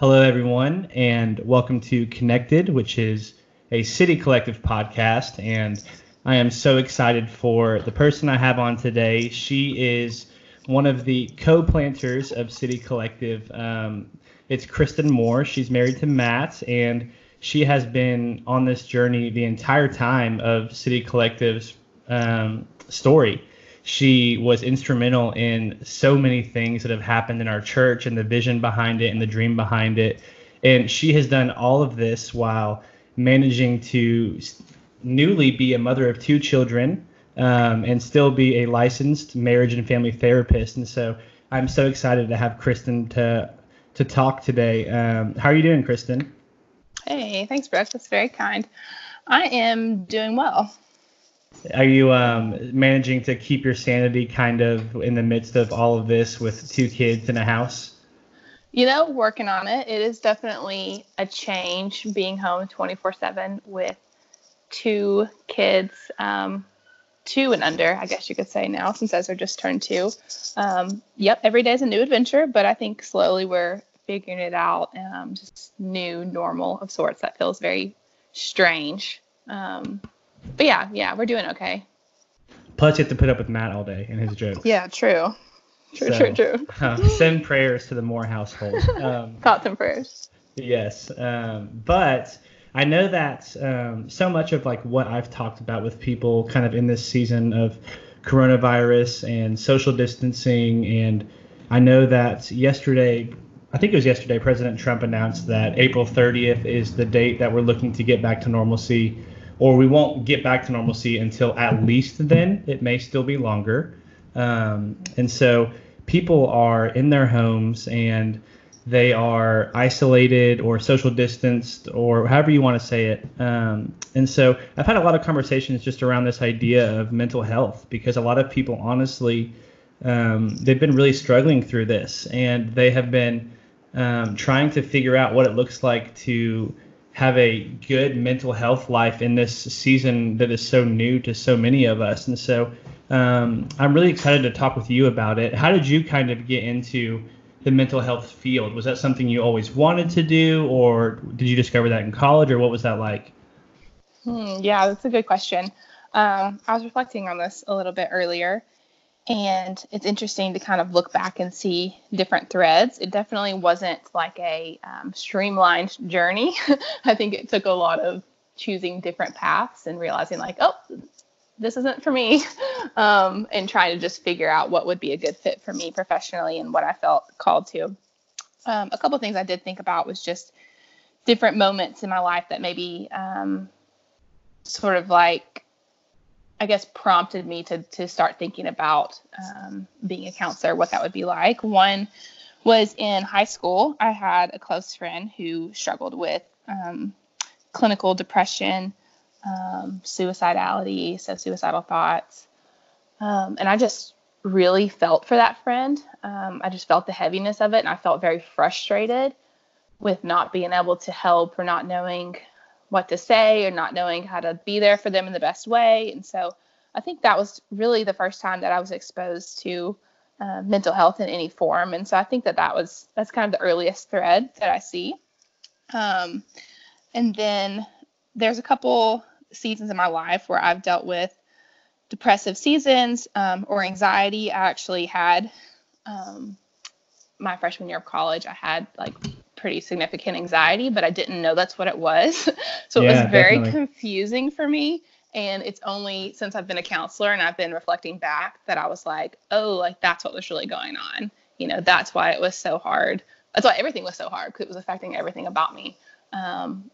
Hello, everyone, and welcome to Connected, which is a City Collective podcast. And I am so excited for the person I have on today. She is one of the co planters of City Collective. Um, it's Kristen Moore. She's married to Matt, and she has been on this journey the entire time of City Collective's um, story. She was instrumental in so many things that have happened in our church and the vision behind it and the dream behind it. And she has done all of this while managing to newly be a mother of two children um, and still be a licensed marriage and family therapist. And so I'm so excited to have Kristen to to talk today. Um, how are you doing, Kristen? Hey, thanks, Brooke. That's very kind. I am doing well. Are you um, managing to keep your sanity kind of in the midst of all of this with two kids in a house? You know, working on it. It is definitely a change being home 24 7 with two kids, um, two and under, I guess you could say now, since Ezra just turned two. Um, yep, every day is a new adventure, but I think slowly we're figuring it out. Um, just new normal of sorts that feels very strange. Um, but yeah, yeah, we're doing okay. Plus, you have to put up with Matt all day and his jokes. Yeah, true. True, so, true, true. Uh, send prayers to the Moore household. Um, Thoughts and prayers. Yes, um, but I know that um, so much of like what I've talked about with people, kind of in this season of coronavirus and social distancing, and I know that yesterday, I think it was yesterday, President Trump announced that April 30th is the date that we're looking to get back to normalcy or we won't get back to normalcy until at least then. It may still be longer. Um, and so people are in their homes and they are isolated or social distanced or however you want to say it. Um, and so I've had a lot of conversations just around this idea of mental health because a lot of people, honestly, um, they've been really struggling through this and they have been um, trying to figure out what it looks like to have a good mental health life in this season that is so new to so many of us. And so um, I'm really excited to talk with you about it. How did you kind of get into the mental health field? Was that something you always wanted to do, or did you discover that in college, or what was that like? Hmm, yeah, that's a good question. Um, I was reflecting on this a little bit earlier. And it's interesting to kind of look back and see different threads. It definitely wasn't like a um, streamlined journey. I think it took a lot of choosing different paths and realizing, like, oh, this isn't for me, um, and trying to just figure out what would be a good fit for me professionally and what I felt called to. Um, a couple things I did think about was just different moments in my life that maybe um, sort of like I guess prompted me to to start thinking about um, being a counselor, what that would be like. One was in high school. I had a close friend who struggled with um, clinical depression, um, suicidality, so suicidal thoughts, um, and I just really felt for that friend. Um, I just felt the heaviness of it, and I felt very frustrated with not being able to help or not knowing what to say or not knowing how to be there for them in the best way. And so I think that was really the first time that I was exposed to uh, mental health in any form. And so I think that that was that's kind of the earliest thread that I see. Um, and then there's a couple seasons in my life where I've dealt with depressive seasons um, or anxiety. I actually had um, my freshman year of college. I had like pretty significant anxiety, but I didn't know that's what it was. so yeah, it was very definitely. confusing for me. And it's only since I've been a counselor and I've been reflecting back that I was like, oh, like that's what was really going on. You know, that's why it was so hard. That's why everything was so hard because it was affecting everything about me. Um,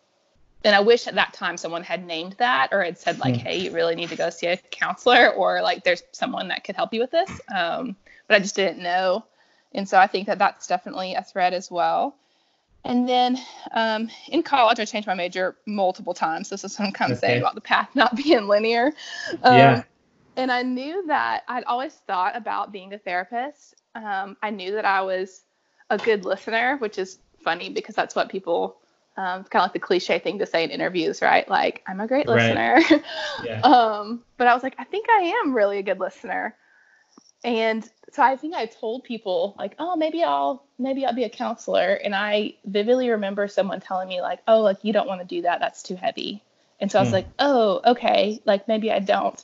and I wish at that time someone had named that or had said like, mm. hey, you really need to go see a counselor or like there's someone that could help you with this. Um, but I just didn't know. And so I think that that's definitely a thread as well. And then um, in college, I changed my major multiple times. This is what I'm kind of okay. saying about the path not being linear. Um, yeah. And I knew that I'd always thought about being a therapist. Um, I knew that I was a good listener, which is funny because that's what people, um, kind of like the cliche thing to say in interviews, right? Like, I'm a great listener. Right. yeah. um, but I was like, I think I am really a good listener. And so I think I told people like, oh, maybe I'll maybe I'll be a counselor. And I vividly remember someone telling me like, oh, like you don't want to do that. That's too heavy. And so I was Hmm. like, oh, okay, like maybe I don't.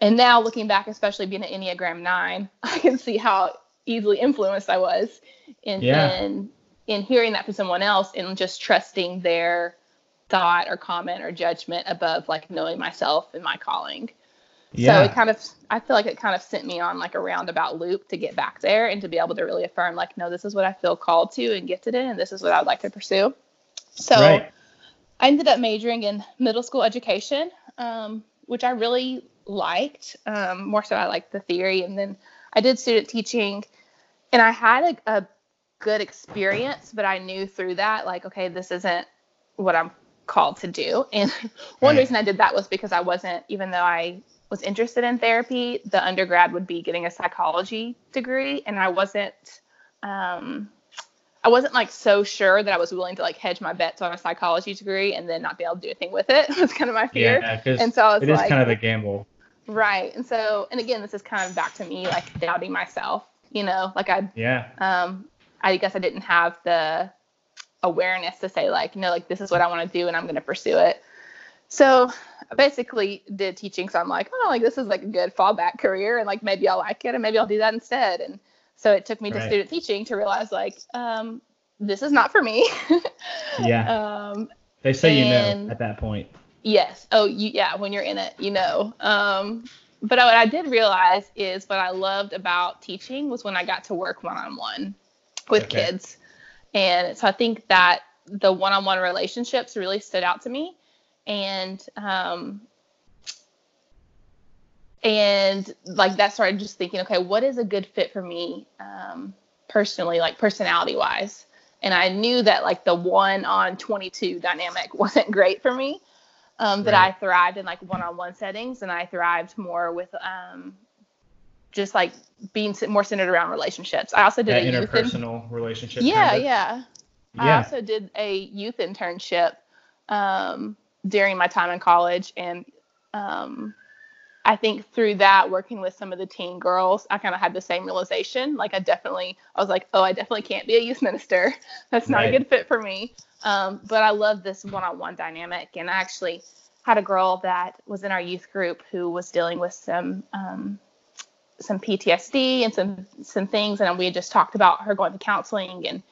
And now looking back, especially being an Enneagram nine, I can see how easily influenced I was in Yeah. in in hearing that from someone else and just trusting their thought or comment or judgment above like knowing myself and my calling. Yeah. So it kind of, I feel like it kind of sent me on like a roundabout loop to get back there and to be able to really affirm, like, no, this is what I feel called to and gifted in, and this is what I would like to pursue. So right. I ended up majoring in middle school education, um, which I really liked. Um, more so, I liked the theory. And then I did student teaching, and I had a, a good experience, but I knew through that, like, okay, this isn't what I'm called to do. And one Right. reason I did that was because I wasn't, even though I was interested in therapy, the undergrad would be getting a psychology degree, and I wasn't. Um, I wasn't like so sure that I was willing to like hedge my bets on a psychology degree and then not be able to do anything with it. was kind of my fear. Yeah, And so I was it is like, kind of a gamble. right. And so, and again, this is kind of back to me like doubting myself. You know, like I, Yeah. um, I guess I didn't have the awareness to say like, no, like this is what I want to do and I'm going to pursue it. So I basically did teaching. So I'm like, oh, like this is like a good fallback career and like maybe I'll like it and maybe I'll do that instead. And so it took me to student teaching to realize like, um, this is not for me. Yeah. um, They say you know at that point. Yes. Oh, you, yeah. When you're in it, you know. Um, but what I did realize is what I loved about teaching was when I got to work one on one with Okay. kids, and so I think that the one on one relationships really stood out to me, and um, and like that started just thinking, okay, what is a good fit for me um, personally, like personality wise. And I knew that like the one on 22 dynamic wasn't great for me um, that Right. I thrived in like one-on-one settings, and I thrived more with um, just like being more centered around relationships. I also did That a youth in- interpersonal relationship. yeah, of. yeah. I also did a youth internship um, during my time in college, and um, I think through that, working with some of the teen girls, I kind of had the same realization. Like, I definitely, I was like, oh, I definitely can't be a youth minister. That's not Right. a good fit for me. Um, but I love this one-on-one dynamic, and I actually had a girl that was in our youth group who was dealing with some um, some PTSD and some some things, and we had just talked about her going to counseling and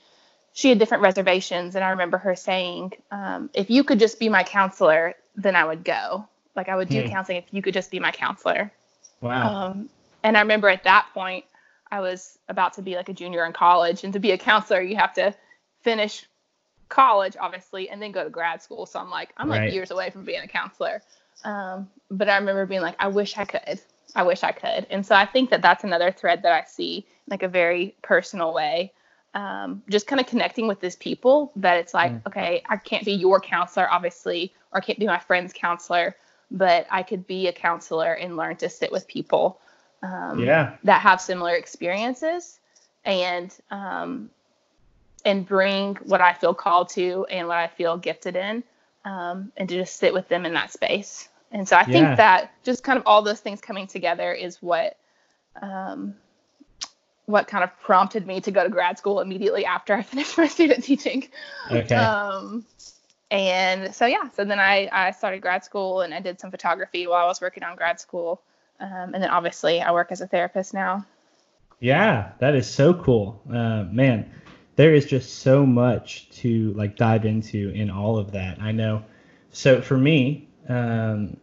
she had different reservations and i remember her saying um, if you could just be my counselor then i would go. Like i would do Hmm. counseling if you could just be my counselor. Wow. um, and i remember at that point i was about to be like a junior in college and to be a counselor you have to finish college obviously and then go to grad school. So i'm like i'm like Right. years away from being a counselor. Um, but i remember being like i wish i could. I wish i could. And so i think that that's another thread that i see like a very personal way um, just kind of connecting with these people that it's like Mm. okay i can't be your counselor obviously or i can't be my friend's counselor but i could be a counselor and learn to sit with people um, yeah. that have similar experiences and um, and bring what I feel called to and what I feel gifted in um, and to just sit with them in that space. And so I Yeah. think that just kind of all those things coming together is what um, what kind of prompted me to go to grad school immediately after I finished my student teaching. Okay. Um, and so yeah, so then I, I started grad school and I did some photography while I was working on grad school. Um, and then obviously I work as a therapist now. Yeah, that is so cool. Uh, man, there is just so much to like dive into in all of that. I know. So for me, um,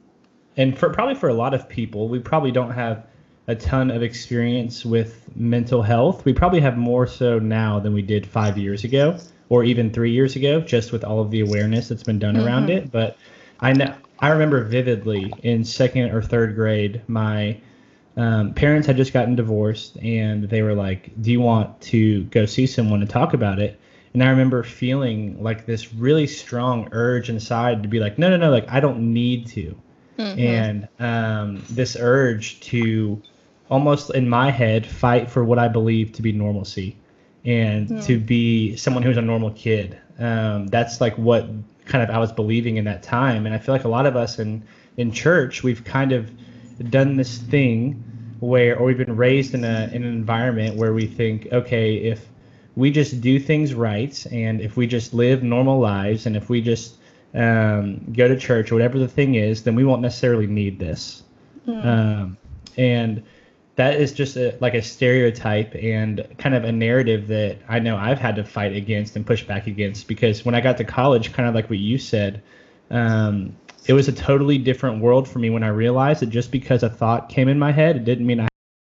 and for probably for a lot of people, we probably don't have a ton of experience with mental health. We probably have more so now than we did five years ago or even three years ago, just with all of the awareness that's been done around Mhm. it. But I know I remember vividly in second or third grade, my um, parents had just gotten divorced and they were like, Do you want to go see someone and talk about it? And I remember feeling like this really strong urge inside to be like, No, no, no, like I don't need to. Mhm. And um, this urge to almost in my head fight for what I believe to be normalcy and Hmm. to be someone who's a normal kid. Um, that's like what kind of I was believing in that time. And I feel like a lot of us in, in church, we've kind of done this thing where or we've been raised in a in an environment where we think okay if we just do things right and if we just live normal lives and if we just um, go to church or whatever the thing is then we won't necessarily need this mm. um, and that is just a, like a stereotype and kind of a narrative that I know I've had to fight against and push back against because when I got to college, kind of like what you said, um, it was a totally different world for me when I realized that just because a thought came in my head, it didn't mean I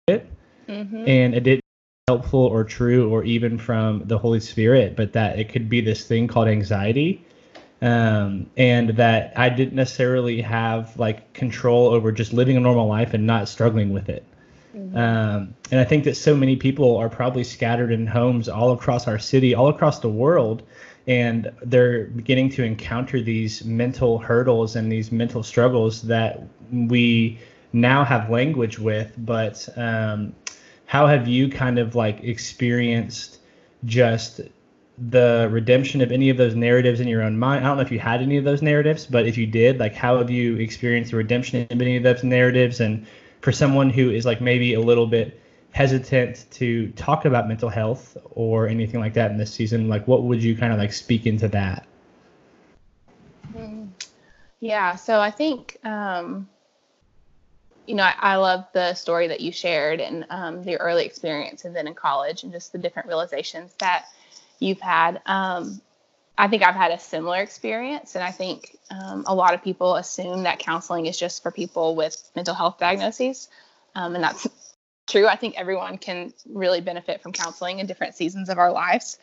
had it, mm-hmm. and it didn't helpful or true or even from the Holy Spirit, but that it could be this thing called anxiety. Um, and that I didn't necessarily have like control over just living a normal life and not struggling with it. Um, and I think that so many people are probably scattered in homes all across our city, all across the world, and they're beginning to encounter these mental hurdles and these mental struggles that we now have language with. But um, how have you kind of like experienced just the redemption of any of those narratives in your own mind? I don't know if you had any of those narratives, but if you did, like how have you experienced the redemption of any of those narratives and for someone who is like maybe a little bit hesitant to talk about mental health or anything like that in this season, like what would you kind of like speak into that? Mm. Yeah, so I think um, you know I, I, love the story that you shared and um, the early experience and then in college and just the different realizations that you've had. Um, I think I've had a similar experience, and I think um, a lot of people assume that counseling is just for people with mental health diagnoses, um, and that's true. I think everyone can really benefit from counseling in different seasons of our lives.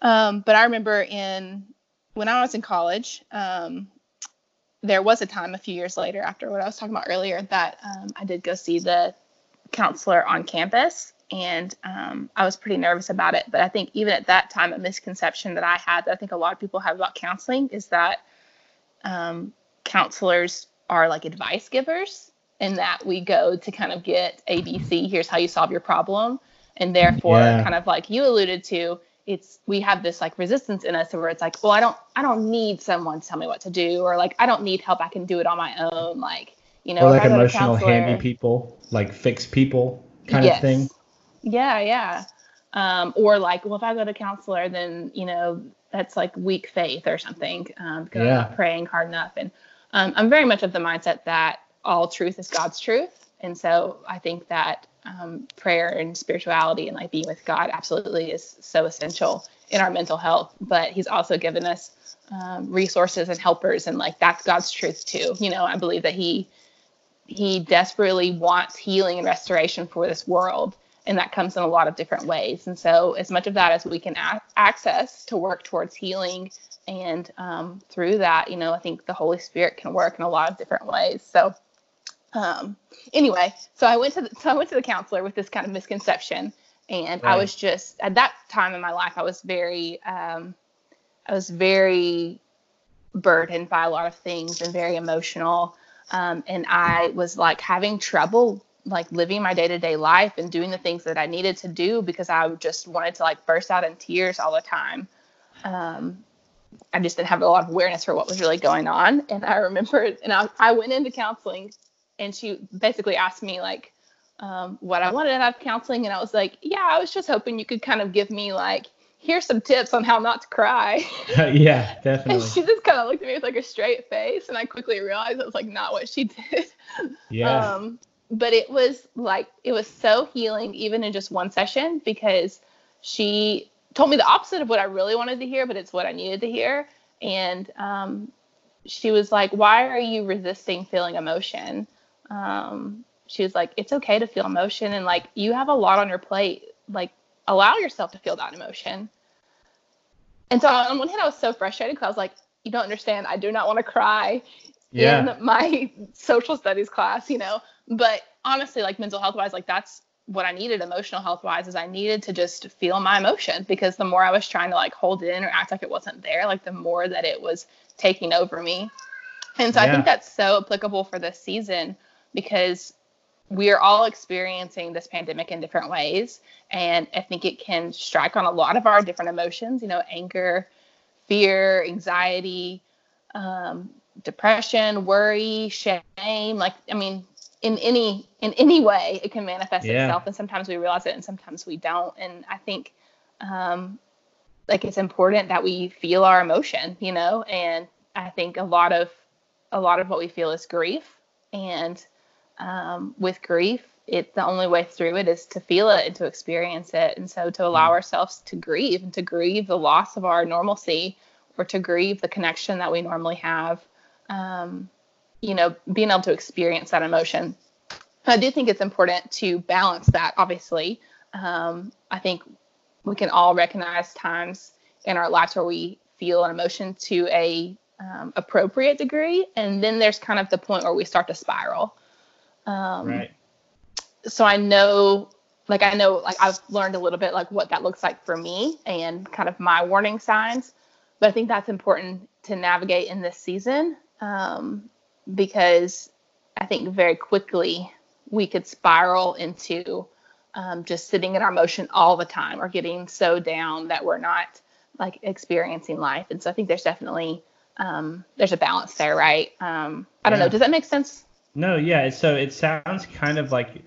Um, but I remember in when I was in college, um, there was a time a few years later, after what I was talking about earlier, that um, I did go see the counselor on campus and um, I was pretty nervous about it. But I think even at that time, a misconception that I had that I think a lot of people have about counseling is that um, counselors are like advice givers, and that we go to kind of get ABC. Here's how you solve your problem, and therefore, yeah. kind of like you alluded to, it's we have this like resistance in us where it's like, well, I don't, I don't need someone to tell me what to do, or like I don't need help. I can do it on my own. Like you know, or like emotional handy people, like fix people kind yes. of thing. Yeah, yeah. Um, or like, well, if I go to counselor, then you know that's like weak faith or something um, because yeah. I'm not praying hard enough. And um, I'm very much of the mindset that all truth is God's truth, and so I think that um, prayer and spirituality and like being with God absolutely is so essential in our mental health. But He's also given us um, resources and helpers, and like that's God's truth too. You know, I believe that He He desperately wants healing and restoration for this world and that comes in a lot of different ways. And so, as much of that as we can a- access to work towards healing, and um, through that, you know, I think the Holy Spirit can work in a lot of different ways. So, um, anyway, so I went to the, so I went to the counselor with this kind of misconception, and right. I was just at that time in my life, I was very, um, I was very burdened by a lot of things and very emotional. Um, and I was like having trouble like living my day-to-day life and doing the things that I needed to do because I just wanted to like burst out in tears all the time. Um, I just didn't have a lot of awareness for what was really going on. And I remember, and I, I went into counseling, and she basically asked me like um, what I wanted out of counseling, and I was like, yeah, I was just hoping you could kind of give me like here's some tips on how not to cry. yeah, definitely. And she just kind of looked at me with like a straight face, and I quickly realized it was like not what she did. Yeah. Um, but it was like it was so healing even in just one session because she told me the opposite of what I really wanted to hear, but it's what I needed to hear. And um, she was like, "Why are you resisting feeling emotion?" Um, she was like, "It's okay to feel emotion, and like you have a lot on your plate. Like allow yourself to feel that emotion." And so on one hand, I was so frustrated because I was like, "You don't understand. I do not want to cry." Yeah. in my social studies class, you know. But honestly, like mental health wise, like that's what I needed emotional health wise is I needed to just feel my emotion because the more I was trying to like hold it in or act like it wasn't there, like the more that it was taking over me. And so yeah. I think that's so applicable for this season because we are all experiencing this pandemic in different ways. And I think it can strike on a lot of our different emotions, you know, anger, fear, anxiety, um, depression, worry, shame. Like, I mean, in any in any way it can manifest Yeah. itself and sometimes we realize it and sometimes we don't. And i think um like it's important that we feel our emotion you know? And i think a lot of a lot of what we feel is grief. And um, with grief it the only way through it is to feel it and to experience it. And so to allow ourselves to grieve and to grieve the loss of our normalcy or to grieve the connection that we normally have um, you know being able to experience that emotion i do think it's important to balance that obviously um, i think we can all recognize times in our lives where we feel an emotion to a um, appropriate degree and then there's kind of the point where we start to spiral um, right. so I know, like I know, like I've learned a little bit like what that looks like for me and kind of my warning signs. But I think that's important to navigate in this season um, because I think very quickly we could spiral into um, just sitting in our motion all the time or getting so down that we're not like experiencing life. And so I think there's definitely um, there's a balance there, right? Um, I don't Yeah. know. Does that make sense? No, yeah. So it sounds kind of like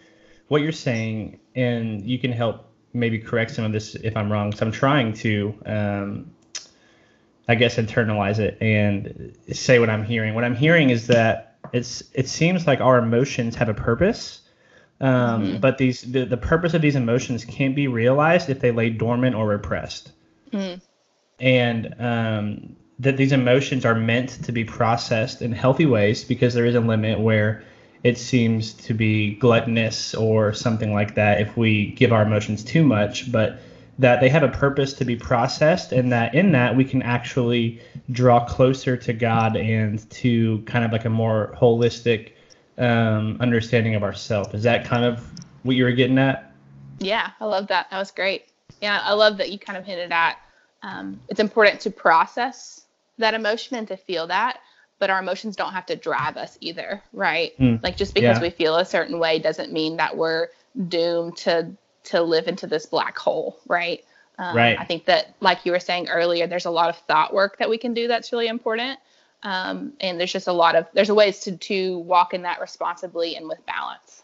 what you're saying, and you can help maybe correct some of this if I'm wrong. So I'm trying to, um, I guess, internalize it and say what I'm hearing. What I'm hearing is that it's it seems like our emotions have a purpose, um, Mhm. but these the, the purpose of these emotions can't be realized if they lay dormant or repressed Mm, and um, that these emotions are meant to be processed in healthy ways because there is a limit where it seems to be gluttonous or something like that if we give our emotions too much but that they have a purpose to be processed and that in that we can actually draw closer to god and to kind of like a more holistic um, understanding of ourself is that kind of what you were getting at Yeah, I love that. That was great. Yeah, I love that you kind of hinted at. Um, it's important to process that emotion and to feel that, but our emotions don't have to drive us either, right? Mm, Like just because yeah. we feel a certain way doesn't mean that we're doomed to to live into this black hole, right? Um, Right. I think that, like you were saying earlier, there's a lot of thought work that we can do that's really important. Um, and there's just a lot of there's ways to to walk in that responsibly and with balance.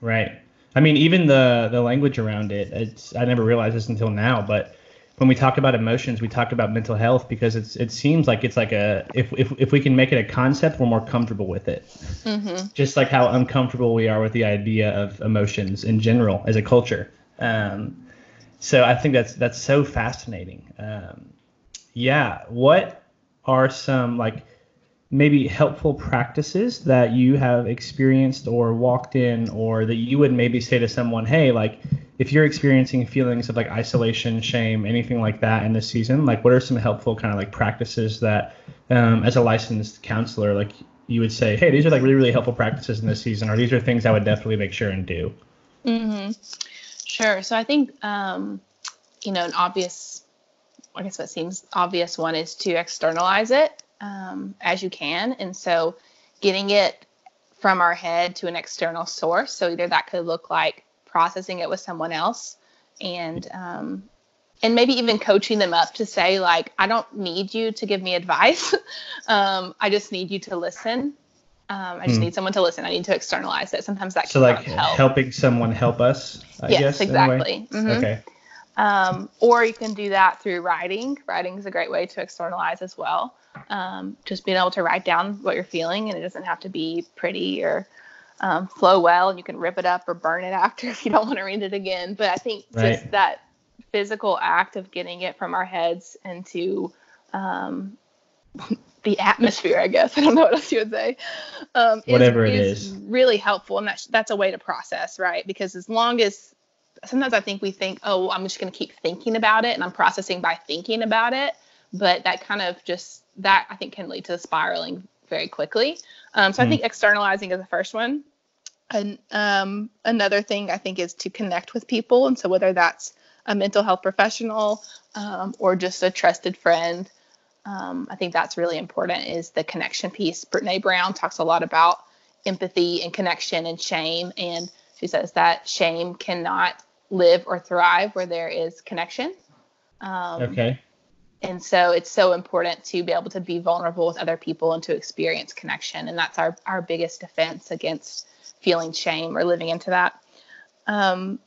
Right. I mean, even the the language around it. It's I never realized this until now, but when we talk about emotions, we talk about mental health because it's it seems like it's like a if if if we can make it a concept, we're more comfortable with it. Mm-hmm. Just like how uncomfortable we are with the idea of emotions in general as a culture. Um, so I think that's that's so fascinating. Um, yeah. What are some like maybe helpful practices that you have experienced or walked in or that you would maybe say to someone hey like if you're experiencing feelings of like isolation shame anything like that in this season like what are some helpful kind of like practices that um, as a licensed counselor like you would say hey these are like really really helpful practices in this season or these are things i would definitely make sure and do mm-hmm. Sure. So I think, um, you know, an obvious, I guess what seems obvious one is to externalize it um, as you can. And so getting it from our head to an external source. So either that could look like processing it with someone else and, um, and maybe even coaching them up to say like, I don't need you to give me advice. um, I just need you to listen. Um, I just Hmm. need someone to listen. I need to externalize it. Sometimes that can so like help. helping someone help us i yes, guess in a way. exactly. Mhm. okay Um, or you can do that through writing. Writing is a great way to externalize as well. Um, just being able to write down what you're feeling, and it doesn't have to be pretty or um, flow well, and you can rip it up or burn it after if you don't want to read it again. But I think Right. just that physical act of getting it from our heads into um, the atmosphere, I guess. I don't know what else you would say. Um, is- Whatever it is is. really helpful, and that's that's a way to process, right? Because as long as sometimes I think we think, oh, I'm just going to keep thinking about it and I'm processing by thinking about it. But that kind of just, that I think can lead to spiraling very quickly. Um, so I Mm. think externalizing is the first one. And um, another thing I think is to connect with people. And so whether that's a mental health professional um, or just a trusted friend, um, I think that's really important is the connection piece. Brene Brown talks a lot about empathy and connection and shame. And she says that shame cannot live or thrive where there is connection. Um, okay. and so it's so important to be able to be vulnerable with other people and to experience connection. And that's our, our biggest defense against feeling shame or living into that. Um,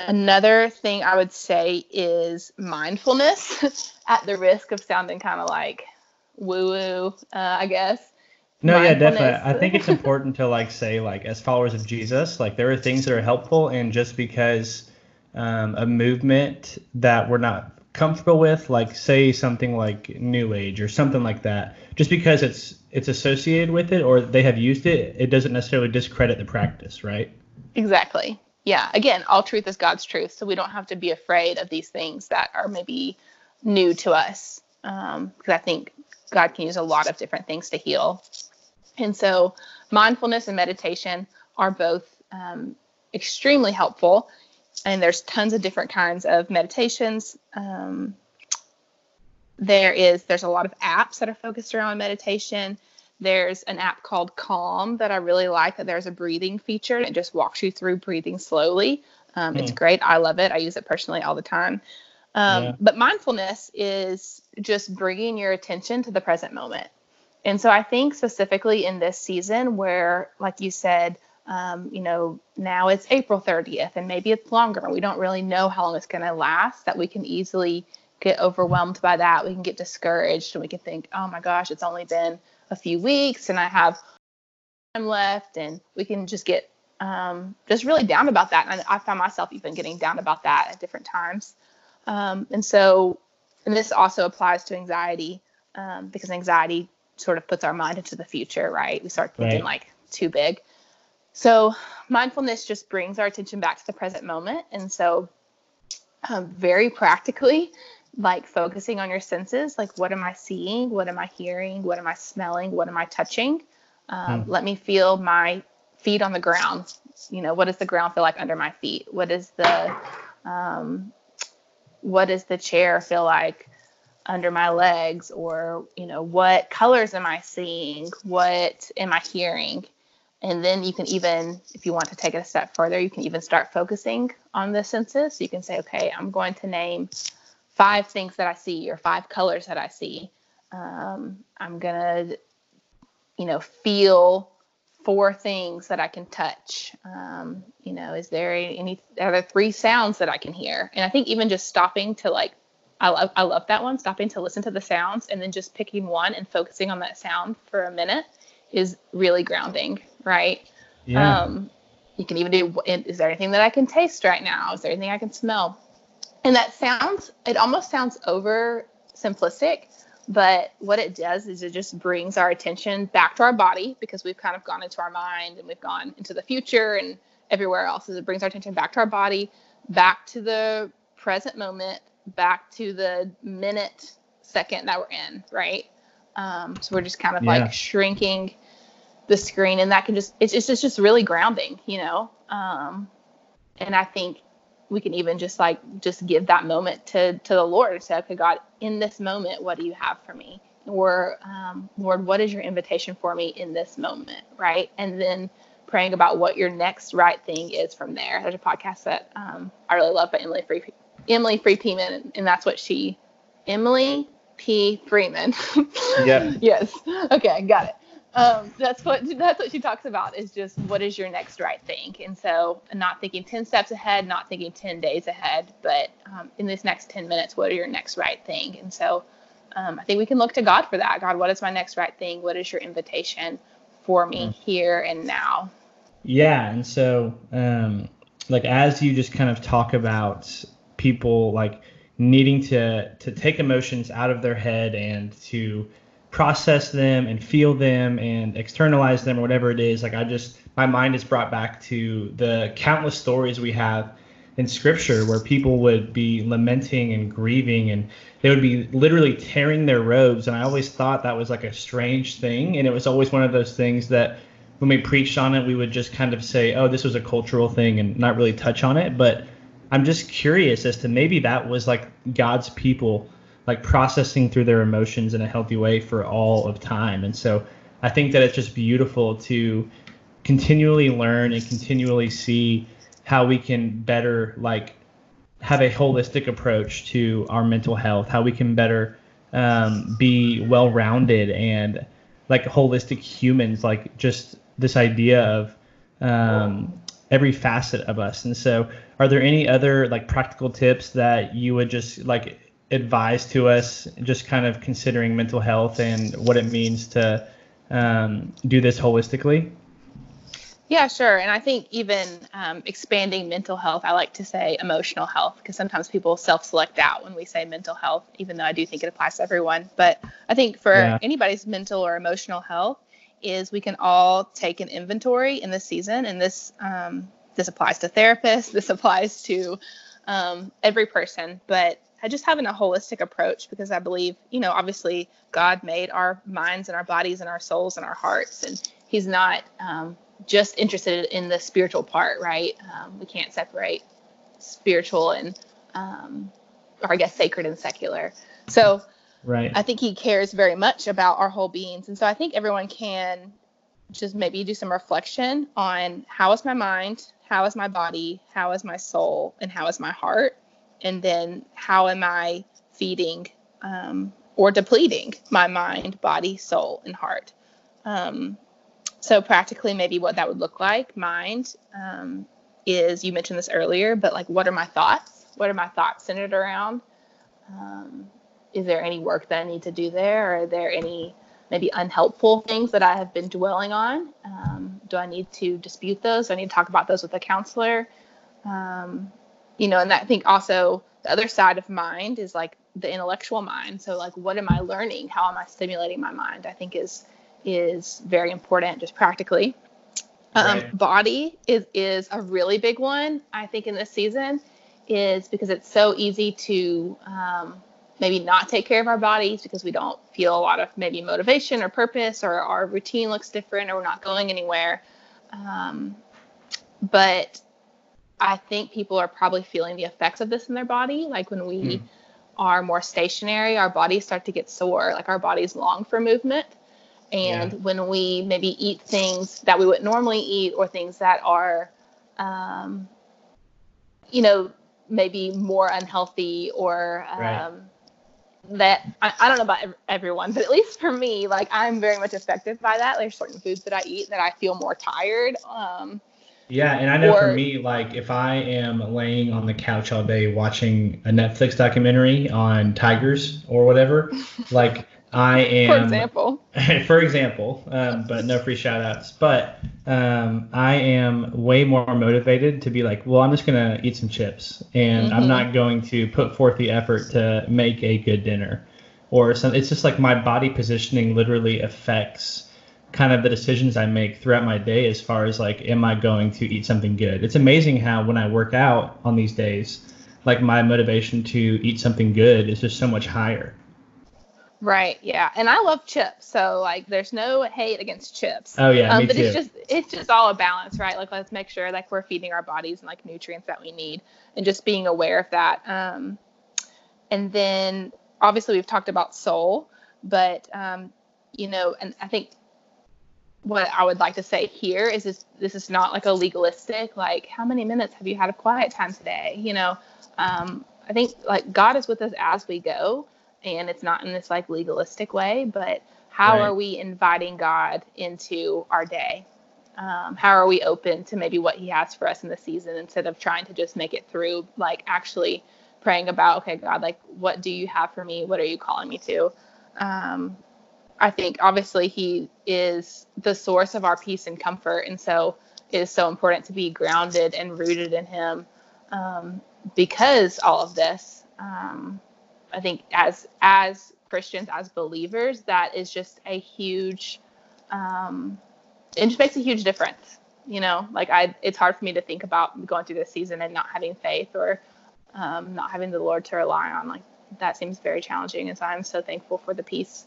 another thing i would say is mindfulness at the risk of sounding kind of like woo woo uh, i guess no yeah definitely i think it's important to like say like as followers of jesus like there are things that are helpful and just because um, a movement that we're not comfortable with, like say something like New Age or something like that, just because it's it's associated with it or they have used it, it doesn't necessarily discredit the practice, right? Exactly. Yeah. Again, all truth is God's truth, so we don't have to be afraid of these things that are maybe new to us, because um, I think God can use a lot of different things to heal. And so, mindfulness and meditation are both um, extremely helpful and there's tons of different kinds of meditations. Um, there is there's a lot of apps that are focused around meditation. There's an app called Calm that I really like. That there's a breathing feature and it just walks you through breathing slowly. Um, mm. It's hmm. great. I love it. I use it personally all the time. Um, yeah. But mindfulness is just bringing your attention to the present moment. And so I think specifically in this season where, like you said, um, you know, now it's April 30th and maybe it's longer. We don't really know how long it's going to last, that we can easily get overwhelmed by that. We can get discouraged and we can think, oh my gosh, it's only been a few weeks and I have time left. And we can just get um, just really down about that. And I found myself even getting down about that at different times. Um, and so, and this also applies to anxiety um, because anxiety sort of puts our mind into the future, right? We start thinking right. like too big. So mindfulness just brings our attention back to the present moment. And so, um, very practically, like focusing on your senses, like what am I seeing? What am I hearing? What am I smelling? What am I touching? Um, hmm. Let me feel my feet on the ground. You know, what does the ground feel like under my feet? What is the um, what does the chair feel like under my legs? Or you know, what colors am I seeing? What am I hearing? And then you can even, if you want to take it a step further, you can even start focusing on the senses. So you can say, okay, I'm going to name five things that I see or five colors that I see. Um, I'm going to, you know, feel four things that I can touch. Um, you know, is there any, are there three sounds that I can hear? And I think even just stopping to like, I love, I love that one, stopping to listen to the sounds and then just picking one and focusing on that sound for a minute is really grounding right? Yeah. Um, you can even do, is there anything that I can taste right now? Is there anything I can smell? And that sounds, it almost sounds over simplistic, but what it does is it just brings our attention back to our body because we've kind of gone into our mind and we've gone into the future and everywhere else. Is it brings our attention back to our body, back to the present moment, back to the minute, second that we're in, right? Um, so we're just kind of yeah. like shrinking the screen and that can just it's, it's just just really grounding you know? Um and i think we can even just like just give that moment to to the lord and say okay god in this moment what do you have for me? Or um, lord what is your invitation for me in this moment? Right? And then praying about what your next right thing is from there. There's a podcast that um, i really love by emily free emily free Peeman, and that's what she emily p freeman. Yeah. Yes. Okay got it. Um, that's what that's what she talks about is just what is your next right thing? And so not thinking 10 steps ahead not thinking 10 days ahead but um, in this next 10 minutes what are your next right thing? And so um, i think we can look to god for that. God what is my next right thing? What is your invitation for me mm. here and now? Yeah and so um, like as you just kind of talk about people like needing to to take emotions out of their head and to process them and feel them and externalize them or whatever it is. Like i just my mind is brought back to the countless stories we have in scripture where people would be lamenting and grieving and they would be literally tearing their robes. And i always thought that was like a strange thing. And it was always one of those things that when we preached on it we would just kind of say oh this was a cultural thing and not really touch on it. But i'm just curious as to maybe that was like god's people like processing through their emotions in a healthy way for all of time. And so I think that it's just beautiful to continually learn and continually see how we can better like have a holistic approach to our mental health, how we can better um, be well-rounded and like holistic humans, like just this idea of um, every facet of us. And so, are there any other like practical tips that you would just like advise to us, just kind of considering mental health and what it means to um, do this holistically? Yeah, sure. And I think even um, expanding mental health, I like to say emotional health because sometimes people self select out when we say mental health, even though I do think it applies to everyone. But I think for yeah. anybody's mental or emotional health, is we can all take an inventory in this season. And this, um, this applies to therapists, this applies to um, every person. But I just having a holistic approach because I believe, you know, obviously God made our minds and our bodies and our souls and our hearts, and He's not um, just interested in the spiritual part, right? Um, we can't separate spiritual and, um, or I guess sacred and secular. So, right. I think He cares very much about our whole beings, and so I think everyone can just maybe do some reflection on how is my mind, how is my body, how is my soul, and how is my heart and then how am I feeding um, or depleting my mind, body, soul, and heart? Um, so practically, maybe what that would look like, mind, um, is you mentioned this earlier, but like, what are my thoughts? What are my thoughts centered around? Um, is there any work that I need to do there? Are there any maybe unhelpful things that I have been dwelling on? Um, do I need to dispute those? Do I need to talk about those with a counselor? Um, you know, and I think also the other side of mind is like the intellectual mind. So like what am I learning? How am I stimulating my mind? I think is is very important just practically. Um, right. Body is is a really big one. I think in this season is because it's so easy to um, maybe not take care of our bodies because we don't feel a lot of maybe motivation or purpose or our routine looks different or we're not going anywhere. Um, but I think people are probably feeling the effects of this in their body. Like when we mm. are more stationary, our bodies start to get sore, like our bodies long for movement. And yeah. when we maybe eat things that we would normally eat or things that are, um, you know, maybe more unhealthy or um, right. That I, I, don't know about everyone, but at least for me, like I'm very much affected by that. There's certain foods that I eat that I feel more tired. Um, yeah, and I know or, for me, like if I am laying on the couch all day watching a Netflix documentary on tigers or whatever, like I am. For example. for example, um, but no free shout outs. But um, I am way more motivated to be like, well, I'm just going to eat some chips and mm-hmm. I'm not going to put forth the effort to make a good dinner or something. It's just like my body positioning literally affects kind of the decisions I make throughout my day as far as like, am I going to eat something good? It's amazing how when I work out on these days, like my motivation to eat something good is just so much higher. Right. Yeah. And I love chips. So like there's no hate against chips. Oh yeah. Um, me but too. it's just it's just all a balance, right? Like let's make sure like we're feeding our bodies and like nutrients that we need and just being aware of that. Um and then obviously we've talked about soul, but um, you know, and I think what I would like to say here is this this is not like a legalistic like how many minutes have you had of quiet time today you know um, I think like God is with us as we go and it's not in this like legalistic way but how right. are we inviting God into our day um, how are we open to maybe what he has for us in the season instead of trying to just make it through like actually praying about okay God like what do you have for me what are you calling me to um, I think obviously he is the source of our peace and comfort, and so it is so important to be grounded and rooted in him um, because all of this. Um, I think as as Christians, as believers, that is just a huge. Um, it just makes a huge difference. You know, like I, it's hard for me to think about going through this season and not having faith or um, not having the Lord to rely on. Like that seems very challenging, and so I'm so thankful for the peace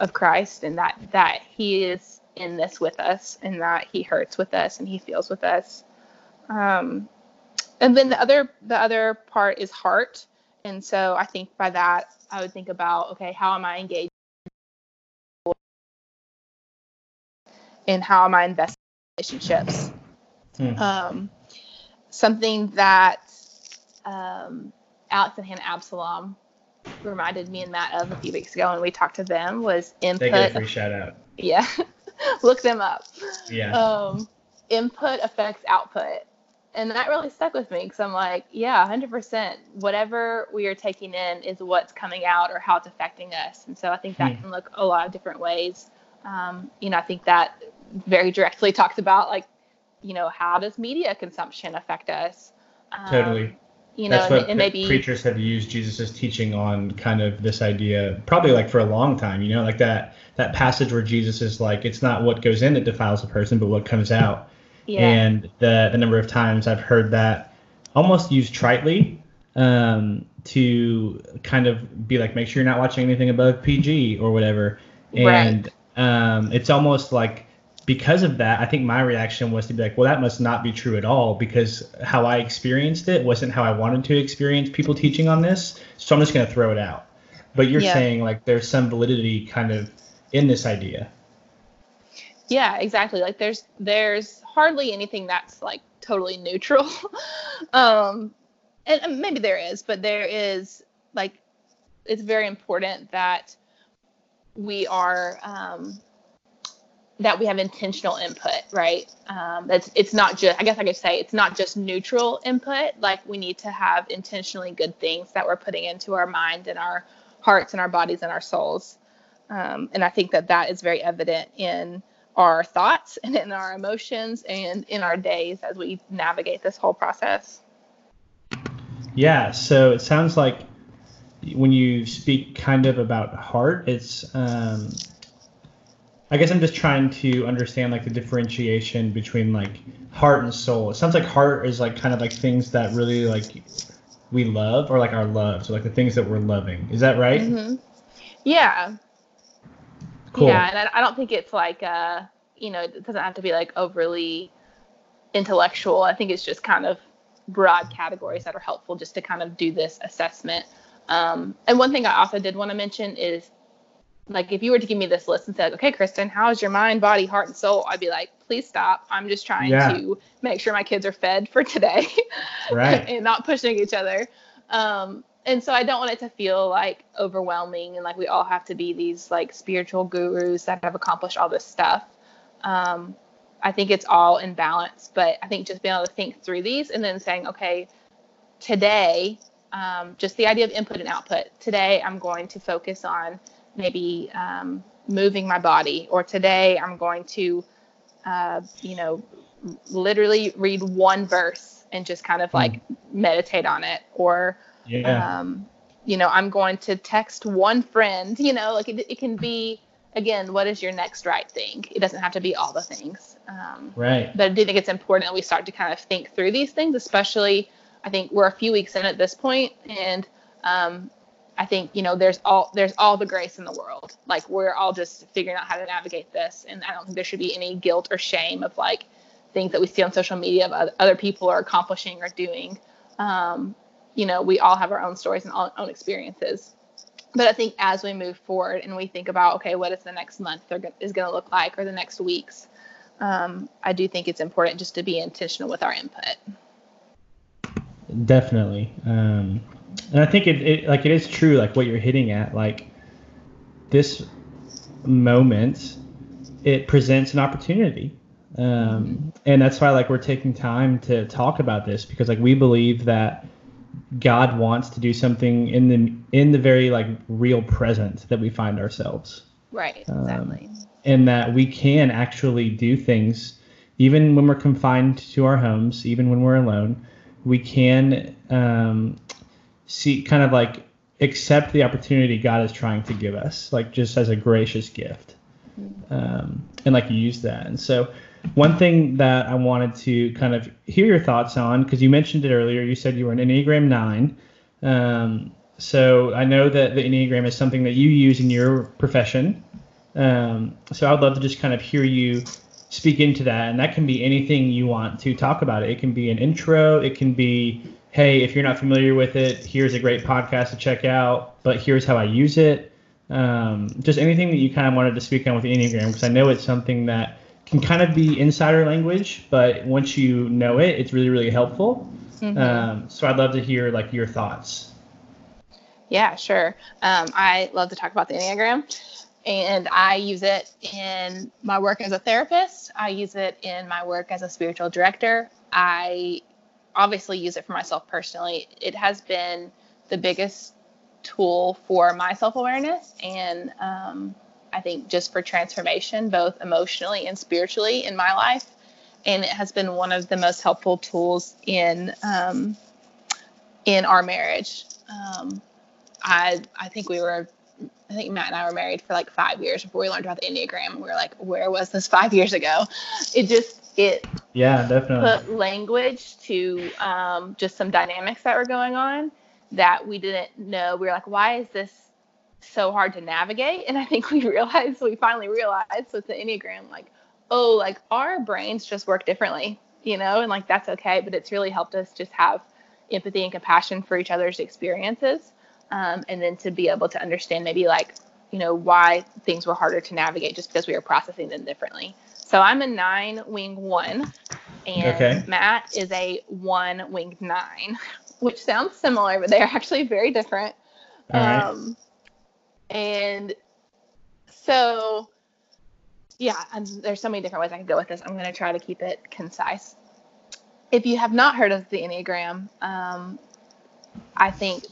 of Christ and that that he is in this with us and that he hurts with us and he feels with us. Um, and then the other the other part is heart. And so I think by that I would think about okay, how am I engaged and how am I investing in relationships? Hmm. Um, something that um, Alex and Hannah Absalom reminded me and Matt of a few weeks ago, and we talked to them was input. They get a free shout out. Yeah, look them up. Yeah. Um, input affects output, and that really stuck with me because I'm like, yeah, 100%. Whatever we are taking in is what's coming out or how it's affecting us, and so I think that Hmm. can look a lot of different ways. Um, you know, I think that very directly talks about like, you know, how does media consumption affect us? Um, Totally. You know, That's and, what and maybe preachers have used Jesus's teaching on kind of this idea, probably like for a long time, you know, like that that passage where Jesus is like, it's not what goes in that defiles a person, but what comes out. Yeah, And the the number of times I've heard that almost used tritely um, to kind of be like, make sure you're not watching anything above PG or whatever. And um, it's almost like because of that, I think my reaction was to be like, well, that must not be true at all because how I experienced it wasn't how I wanted to experience people teaching on this. So I'm just going to throw it out. But you're Yeah. saying like there's some validity kind of in this idea. Yeah, exactly. Like there's there's hardly anything that's like totally neutral. um and maybe there is, but there is like it's very important that we are um that we have intentional input, right? Um, that's it's not just I guess I could say it's not just neutral input. Like we need to have intentionally good things that we're putting into our mind and our hearts and our bodies and our souls. Um, and I think that that is very evident in our thoughts and in our emotions and in our days as we navigate this whole process. Yeah, so it sounds like when you speak kind of about heart, it's um, I guess I'm just trying to understand like the differentiation between like heart and soul. It sounds like heart is like kind of like things that really like we love or like our love, so like the things that we're loving. Is that right? hmm Yeah, Cool. yeah, and I, I don't think it's like uh, you know, it doesn't have to be like overly intellectual. I think it's just kind of broad categories that are helpful just to kind of do this assessment. Um, and one thing I also did want to mention is like if you were to give me this list and say, okay, Kristen, how is your mind, body, heart, and soul? I'd be like, please stop. I'm just trying Yeah. to make sure my kids are fed for today Right. and not pushing each other. Um, and so I don't want it to feel like overwhelming and like we all have to be these like spiritual gurus that have accomplished all this stuff. Um, I think it's all in balance, but I think just being able to think through these and then saying, okay, today, um, just the idea of input and output. Today, I'm going to focus on maybe um, moving my body, or today, I'm going to, uh, you know, literally read one verse and just kind of like meditate on it, or Yeah. um, you know, I'm going to text one friend, you know, like it, it can be, again, what is your next right thing? It doesn't have to be all the things. Um, right. but I do think it's important that we start to kind of think through these things, especially I think we're a few weeks in at this point, and um, I think you know there's all there's all the grace in the world. Like we're all just figuring out how to navigate this, and I don't think there should be any guilt or shame of like things that we see on social media of other people are accomplishing or doing. Um, you know, we all have our own stories and own own experiences. But I think as we move forward and we think about, okay, what is the next month is going to look like, or the next weeks, um, I do think it's important just to be intentional with our input. Definitely. Um, and I think it, it like it is true like what you're hitting at like this moment it presents an opportunity um, and that's why like we're taking time to talk about this because like we believe that God wants to do something in the in the very like real present that we find ourselves Right. Um, Exactly. and that we can actually do things even when we're confined to our homes, even when we're alone. We can um, see kind of like accept the opportunity God is trying to give us, like just as a gracious gift, um, and like use that. And so, one thing that I wanted to kind of hear your thoughts on, because you mentioned it earlier, you said you were an Enneagram Nine. Um, so I know that the Enneagram is something that you use in your profession. Um, so I would love to just kind of hear you speak into that, and that can be anything you want to talk about. It, it can be an intro. It can be, hey, if you're not familiar with it, here's a great podcast to check out. But here's how I use it. Um, just anything that you kind of wanted to speak on with the Enneagram, because I know it's something that can kind of be insider language, but once you know it, it's really really helpful. Mm-hmm. Um, so I'd love to hear like your thoughts. Yeah, sure. Um, I love to talk about the Enneagram, and I use it in my work as a therapist. I use it in my work as a spiritual director. I obviously use it for myself personally. It has been the biggest tool for my self awareness and um, I think just for transformation, both emotionally and spiritually in my life. And it has been one of the most helpful tools in um, in our marriage. Um, I I think we were I think Matt and I were married for like five years before we learned about the Enneagram. We were like, where was this five years ago? It just it yeah definitely put language to um, just some dynamics that were going on that we didn't know. We were like, why is this so hard to navigate? And I think we realized, we finally realized with the Enneagram, like, oh, like our brains just work differently, you know, and like that's okay. But it's really helped us just have empathy and compassion for each other's experiences. Um, and then to be able to understand maybe like, you know, why things were harder to navigate just because we were processing them differently. So I'm a nine wing one, and okay. Matt is a one wing nine, which sounds similar, but they're actually very different. Um, and so, yeah, there's so many different ways I can go with this. I'm going to try to keep it concise. If you have not heard of the Enneagram, um, I think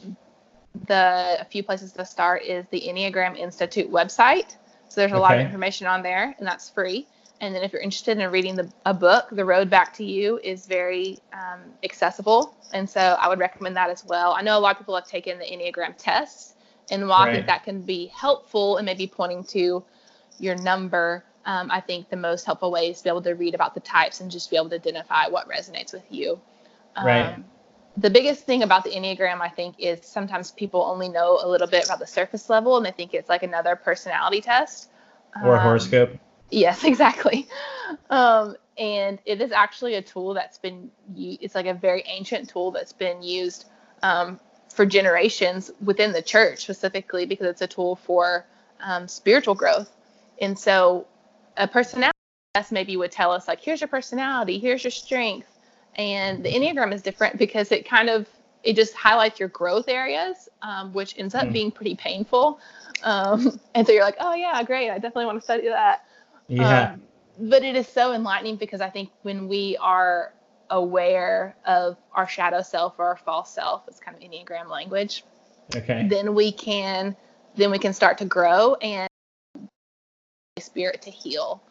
the a few places to start is the Enneagram Institute website. So there's a okay. lot of information on there, and that's free. And then if you're interested in reading the, a book, The Road Back to You is very um, accessible. And so I would recommend that as well. I know a lot of people have taken the Enneagram test. And while right. I think that can be helpful and maybe pointing to your number, um, I think the most helpful way is to be able to read about the types and just be able to identify what resonates with you. Um, right. The biggest thing about the Enneagram, I think, is sometimes people only know a little bit about the surface level and they think it's like another personality test. Or a um, horoscope. Yes, exactly. Um, and it is actually a tool that's been it's like a very ancient tool that's been used um, for generations within the church specifically because it's a tool for um, spiritual growth. And so a personality test maybe would tell us like here's your personality, here's your strength. And the Enneagram is different because it kind of it just highlights your growth areas, um, which ends up mm. being pretty painful. Um, and so you're like, oh yeah, great, I definitely want to study that. Yeah. Um, but it is so enlightening because I think when we are aware of our shadow self or our false self, it's kind of Enneagram language. Okay. Then we can then we can start to grow and spirit to heal.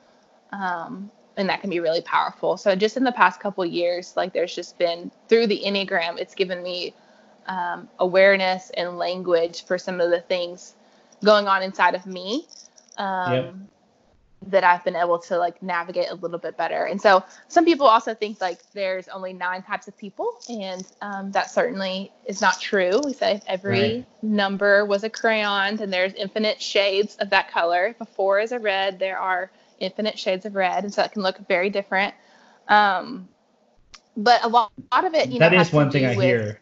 Um, and that can be really powerful. So just in the past couple years, like there's just been through the Enneagram, it's given me um, awareness and language for some of the things going on inside of me. Um, yep that I've been able to like navigate a little bit better. And so some people also think like there's only nine types of people, and um, that certainly is not true. We say every right. number was a crayon, and there's infinite shades of that color. If a four is a red, there are infinite shades of red, and so it can look very different. Um, but a lot, a lot of it, you that know, that is one thing I with, hear.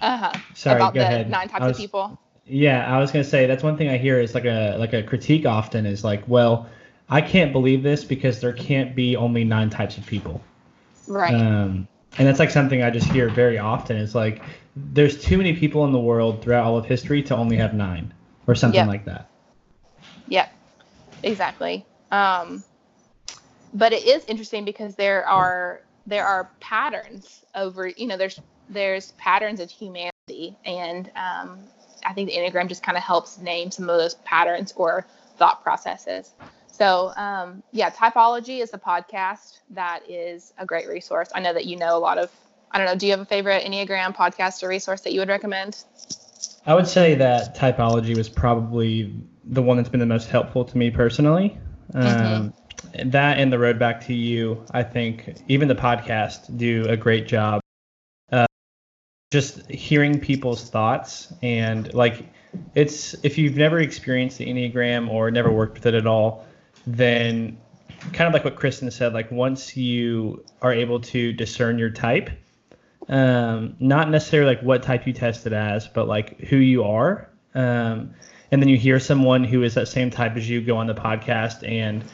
Uh huh. Sorry, about the ahead. nine types was, of people. Yeah, I was gonna say that's one thing I hear is like a like a critique often is like, well, I can't believe this because there can't be only nine types of people. Right. Um, and that's like something I just hear very often is like, there's too many people in the world throughout all of history to only have nine or something yep. like that. Yep. Exactly. Um, but it is interesting because there are there are patterns over you know there's there's patterns of humanity and um, I think the Enneagram just kind of helps name some of those patterns or thought processes. So, um, yeah, Typology is a podcast that is a great resource. I know that you know a lot of, I don't know, do you have a favorite Enneagram podcast or resource that you would recommend? I would say that Typology was probably the one that's been the most helpful to me personally. Um, mm-hmm. That and The Road Back to You, I think, even the podcast do a great job just hearing people's thoughts and like it's if you've never experienced the enneagram or never worked with it at all then kind of like what kristen said like once you are able to discern your type um, not necessarily like what type you tested as but like who you are um, and then you hear someone who is that same type as you go on the podcast and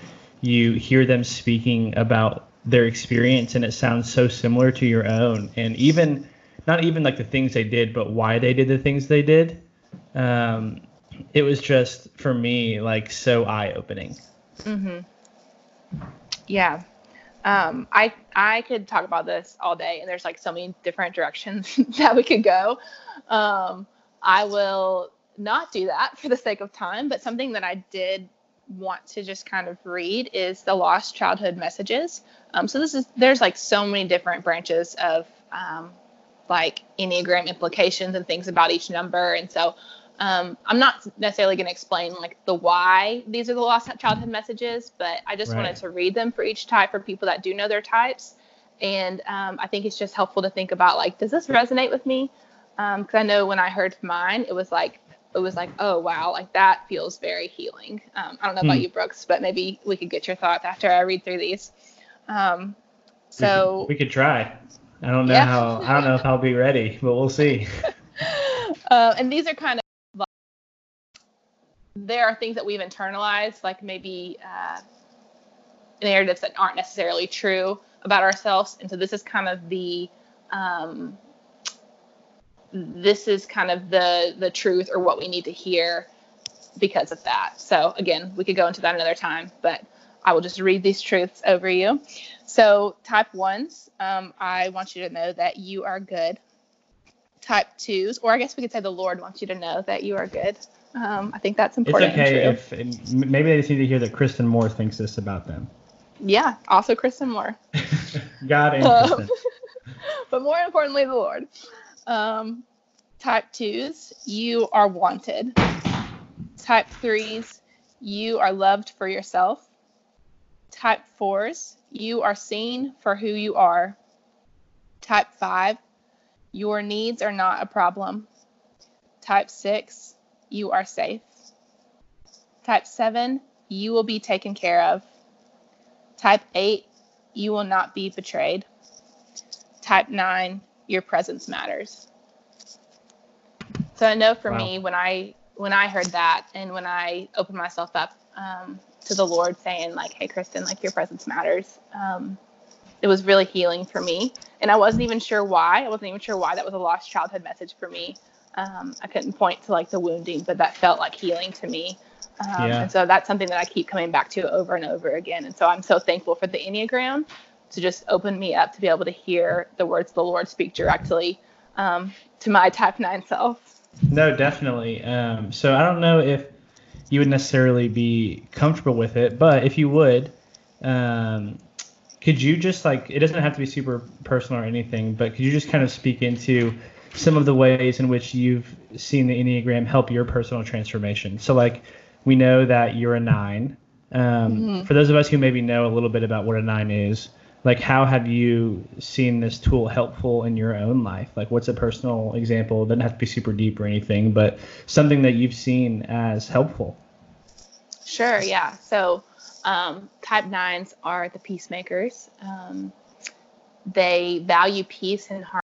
you hear them speaking about their experience and it sounds so similar to your own. And even not even like the things they did but why they did the things they did um, it was just for me like so eye-opening Mhm. Yeah. Um, I I could talk about this all day, and there's like so many different directions that we could go. Um, I will not do that for the sake of time, but something that I did want to just kind of read is the lost childhood messages. Um, so this is there's like so many different branches of um, like enneagram implications and things about each number, and so um, I'm not necessarily going to explain like the why these are the lost childhood messages, but I just Right. wanted to read them for each type for people that do know their types. And um, I think it's just helpful to think about like, does this resonate with me? Because I know when I heard mine, it was like, it was like, oh wow, like that feels very healing. Um, I don't know about Hmm. you, Brookes, but maybe we could get your thoughts after I read through these. Um, We so could- we could try i don't know Yeah. how i don't know if i'll be ready but we'll see uh, and these are kind of like, there are things that we've internalized, like maybe uh, narratives that aren't necessarily true about ourselves, and so this is kind of the um, this is kind of the the truth or what we need to hear because of that. So again, we could go into that another time, but I will just read these truths over you. So type ones, um, I want you to know that you are good type twos, or I guess we could say the Lord wants you to know that you are good. Um, I think that's important. it's okay if maybe they just need to hear that kristen moore thinks this about them. Yeah, also Kristen Moore. god and Um, but more importantly, the Lord. Um, type twos, you are wanted. Type threes, you are loved for yourself. Type fours, you are seen for who you are. Type five, your needs are not a problem. Type six, you are safe. Type seven, you will be taken care of. Type eight, you will not be betrayed. Type 9, your presence matters. So I know for Wow. me, when I when I heard that and when I opened myself up um, to the Lord, saying like, "Hey, Kristen, like your presence matters," um, it was really healing for me. And I wasn't even sure why. I wasn't even sure why that was a lost childhood message for me. Um, I couldn't point to like the wounding, but that felt like healing to me. Um, Yeah. And so that's something that I keep coming back to over and over again. And so I'm so thankful for the Enneagram to just open me up to be able to hear the words of the Lord speak directly um, to my type 9 self. No, definitely. Um, so I don't know if you would necessarily be comfortable with it, but if you would, um, could you just like it doesn't have to be super personal or anything, but could you just kind of speak into some of the ways in which you've seen the Enneagram help your personal transformation? So like we know that you're a nine. Um, Mhm. For those of us who maybe know a little bit about what a nine is, like how have you seen this tool helpful in your own life like what's a personal example it doesn't have to be super deep or anything but something that you've seen as helpful Sure, yeah. So um, type 9s are the peacemakers. Um, they value peace and harmony.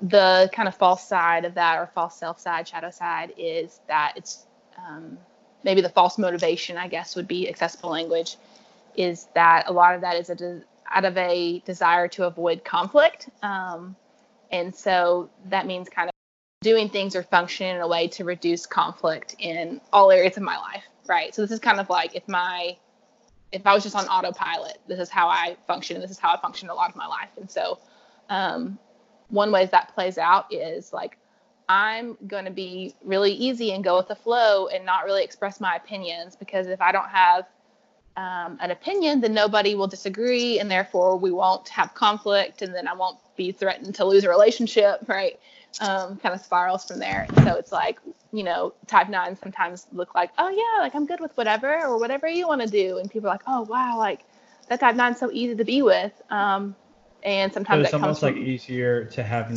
The kind of false side of that, or false self side, shadow side, is that it's um, maybe the false motivation, I guess, would be accessible language, is that a lot of that is a de- out of a desire to avoid conflict. Um, and so that means kind of doing things or functioning in a way to reduce conflict in all areas of my life, right? So this is kind of like if my if I was just on autopilot, this is how I function. and This is how I function a lot of my life. And so um, one way that plays out is like I'm going to be really easy and go with the flow and not really express my opinions because if I don't have um, an opinion, then nobody will disagree, and therefore we won't have conflict, and then I won't be threatened to lose a relationship, right? Um, kind of spirals from there. So it's like, you know, type nine sometimes look like, oh yeah, like I'm good with whatever or whatever you want to do, and people are like, oh wow, like that type nine's so easy to be with. Um, and so sometimes it's that comes almost like from, easier to have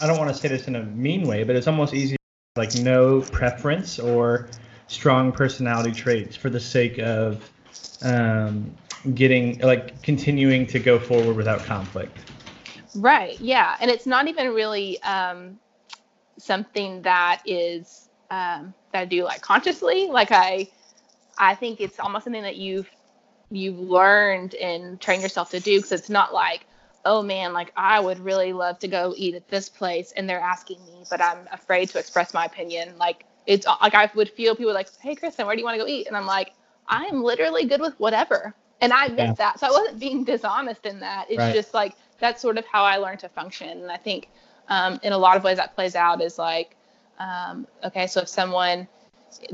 i don't want to say this in a mean way but it's almost easier like no preference or strong personality traits for the sake of um, getting like continuing to go forward without conflict Right. Yeah. And it's not even really um, something that is um, that I do like consciously. Like I, I think it's almost something that you've you've learned and trained yourself to do because it's not like oh man like i would really love to go eat at this place and they're asking me but i'm afraid to express my opinion like it's like i would feel people like hey kristen where do you want to go eat and i'm like i'm literally good with whatever and i admit yeah. that so i wasn't being dishonest in that it's right. just like that's sort of how i learned to function and i think um, in a lot of ways that plays out is like um, okay so if someone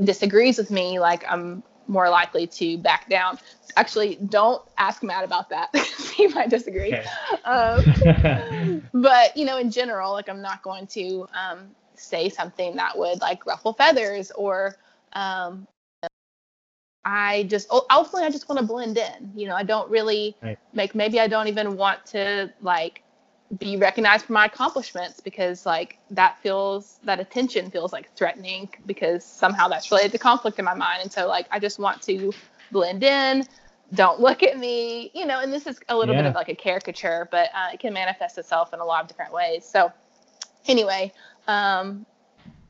disagrees with me like i'm more likely to back down. Actually, don't ask Matt about that. he might disagree. Okay. Um, but you know, in general, like I'm not going to um, say something that would like ruffle feathers or um, I just ultimately I just want to blend in. You know, I don't really right. make maybe I don't even want to like be recognized for my accomplishments because like that feels that attention feels like threatening because somehow that's related to conflict in my mind and so like i just want to blend in don't look at me you know and this is a little yeah. bit of like a caricature but uh, it can manifest itself in a lot of different ways so anyway um,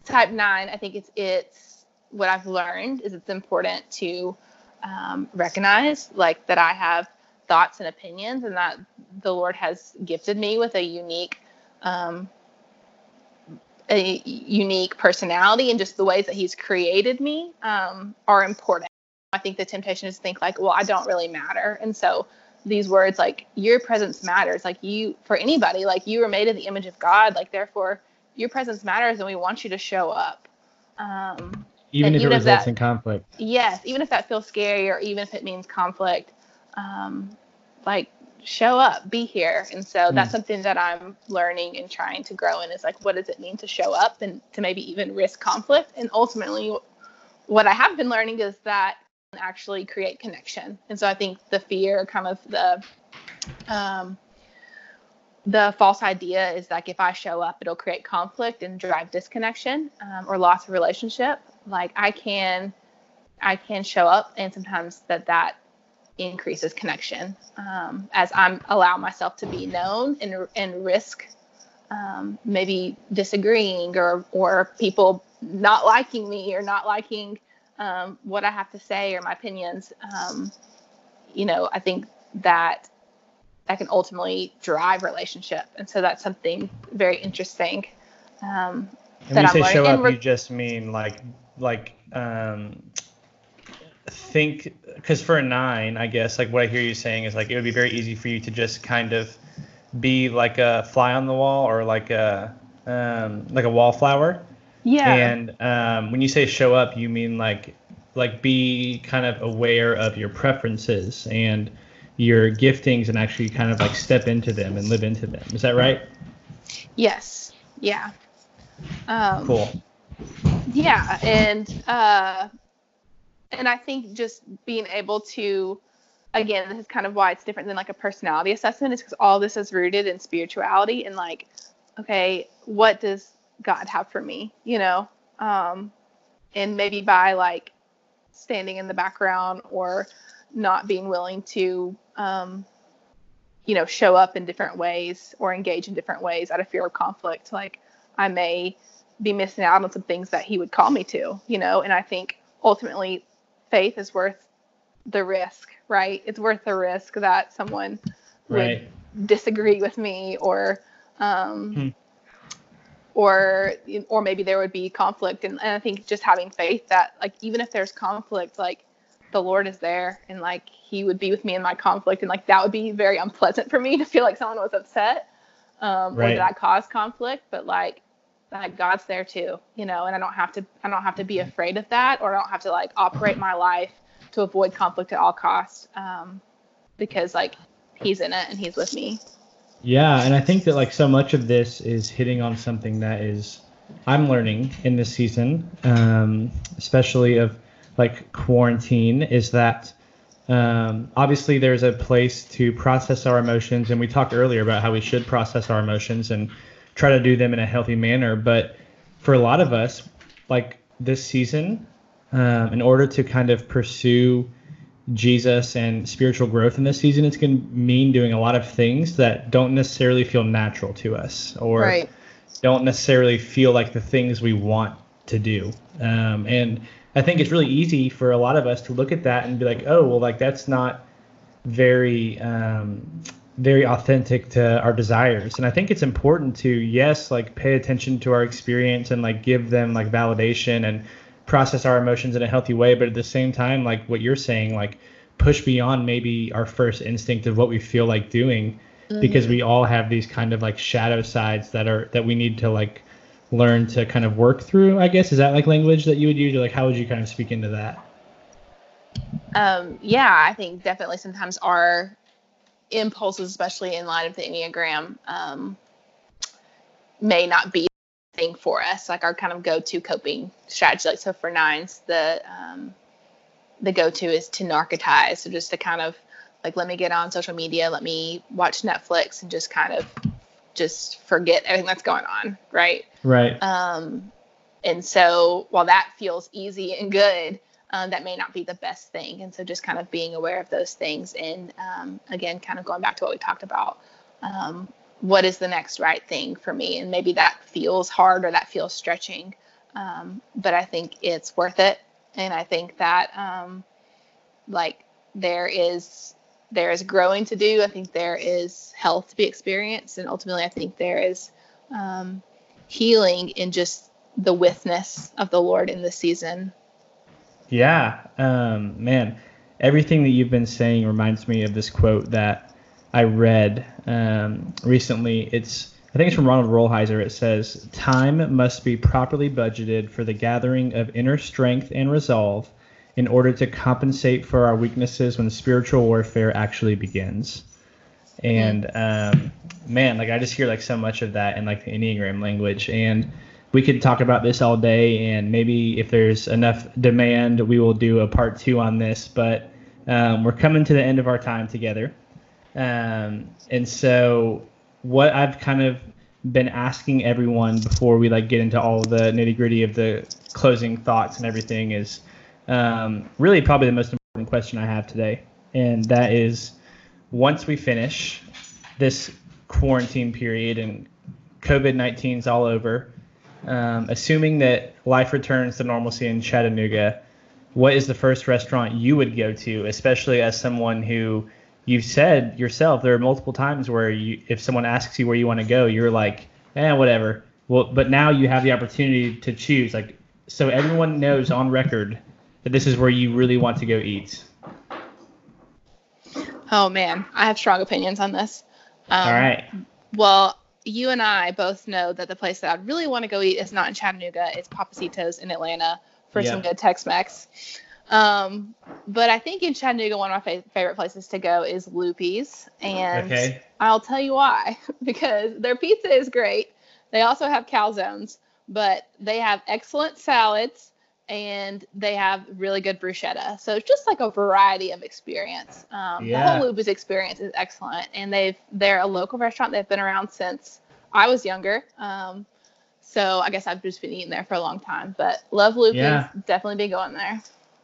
type 9 i think it's it's what i've learned is it's important to um, recognize like that i have thoughts and opinions, and that the Lord has gifted me with a unique, um, a unique personality, and just the ways that He's created me um, are important. I think the temptation is to think like, well, I don't really matter, and so these words like your presence matters, like you for anybody, like you were made in the image of God, like therefore your presence matters, and we want you to show up. Um, even if even it results that, in conflict. Yes, even if that feels scary, or even if it means conflict, um, like show up, be here. And so mm. that's something that I'm learning and trying to grow in is like, what does it mean to show up and to maybe even risk conflict? And ultimately, what I have been learning is that actually create connection. And so I think the fear, kind of the, um, the false idea is like if I show up, it'll create conflict and drive disconnection um, or loss of relationship. Like I can, I can show up, and sometimes that that increases connection um, as I'm allow myself to be known and and risk um, maybe disagreeing or or people not liking me or not liking um, what I have to say or my opinions. Um, you know, I think that that can ultimately drive relationship, and so that's something very interesting. Um, and when you say learning. show up, re- you just mean like like um, think because for a nine, I guess like what I hear you saying is like it would be very easy for you to just kind of be like a fly on the wall or like a um, like a wallflower. Yeah. And um, when you say show up, you mean like like be kind of aware of your preferences and your giftings and actually kind of like step into them and live into them. Is that right? Yes. Yeah. Um, cool. Yeah, and uh, and I think just being able to, again, this is kind of why it's different than like a personality assessment, is because all this is rooted in spirituality and like, okay, what does God have for me, you know? Um, and maybe by like standing in the background or not being willing to, um, you know, show up in different ways or engage in different ways out of fear of conflict, like I may be missing out on some things that He would call me to, you know? And I think ultimately faith is worth the risk, right? It's worth the risk that someone right. would disagree with me or um, hmm. or or maybe there would be conflict and, and I think just having faith that like even if there's conflict like the Lord is there and like he would be with me in my conflict and like that would be very unpleasant for me to feel like someone was upset um, right. or that I caused conflict but like that God's there too, you know, and I don't have to I don't have to be afraid of that or I don't have to like operate my life to avoid conflict at all costs um, because like he's in it and he's with me. Yeah, and I think that like so much of this is hitting on something that is I'm learning in this season, um, especially of like quarantine, is that um, obviously there's a place to process our emotions, and we talked earlier about how we should process our emotions and try to do them in a healthy manner. But for a lot of us, like this season, um, in order to kind of pursue Jesus and spiritual growth in this season, it's going to mean doing a lot of things that don't necessarily feel natural to us or right. don't necessarily feel like the things we want to do. Um, and I think it's really easy for a lot of us to look at that and be like, oh, well, like that's not very um, very authentic to our desires. And I think it's important to yes, like pay attention to our experience and like give them like validation and process our emotions in a healthy way. But at the same time, like what you're saying, like push beyond maybe our first instinct of what we feel like doing mm-hmm. because we all have these kind of like shadow sides that are that we need to like learn to kind of work through i guess is that like language that you would use or like how would you kind of speak into that um, yeah i think definitely sometimes our impulses especially in light of the enneagram um, may not be the thing for us like our kind of go-to coping strategy. Like so for nines the um, the go-to is to narcotize. So just to kind of like let me get on social media let me watch netflix and just kind of just forget everything that's going on right? Right. Um and so while that feels easy and good um, that may not be the best thing and so just kind of being aware of those things and um, again kind of going back to what we talked about um, what is the next right thing for me and maybe that feels hard or that feels stretching um, but i think it's worth it and I think that um, like there is there is growing to do. I think there is health to be experienced, and ultimately, I think there is um, healing in just the withness of the Lord in this season. Yeah, um, man, everything that you've been saying reminds me of this quote that I read um, recently. It's I think it's from Ronald Rolheiser. It says, Time must be properly budgeted for the gathering of inner strength and resolve in order to compensate for our weaknesses when spiritual warfare actually begins. And um, man, like I just hear like so much of that in like the Enneagram language. And we could talk about this all day. And maybe if there's enough demand, we will do a part two on this. But um, we're coming to the end of our time together. Um, and so what I've kind of been asking everyone before we like get into all the nitty gritty of the closing thoughts and everything is um, really probably the most important question I have today, and that is once we finish this quarantine period and COVID 19 is all over, um, assuming that life returns to normalcy in Chattanooga, what is the first restaurant you would go to, especially as someone who you've said yourself there are multiple times where you if someone asks you where you want to go you're like eh whatever. Well but now you have the opportunity to choose like so everyone knows on record that this is where you really want to go eat. Oh man. I have strong opinions on this. Um, all right. well you and i both know that the place that i'd really want to go eat is not in chattanooga it's pappasitos in atlanta for some good tex-mex um, but I think in Chattanooga, one of my fa- favorite places to go is Lupi's, and okay. I'll tell you why. because their pizza is great. They also have calzones, but they have excellent salads and they have really good bruschetta. So it's just like a variety of experience. Um, yeah. The whole Lupi's experience is excellent, and they've they're a local restaurant. They've been around since I was younger. Um, so I guess I've just been eating there for a long time. But love Lupi's. Yeah. Definitely be going there.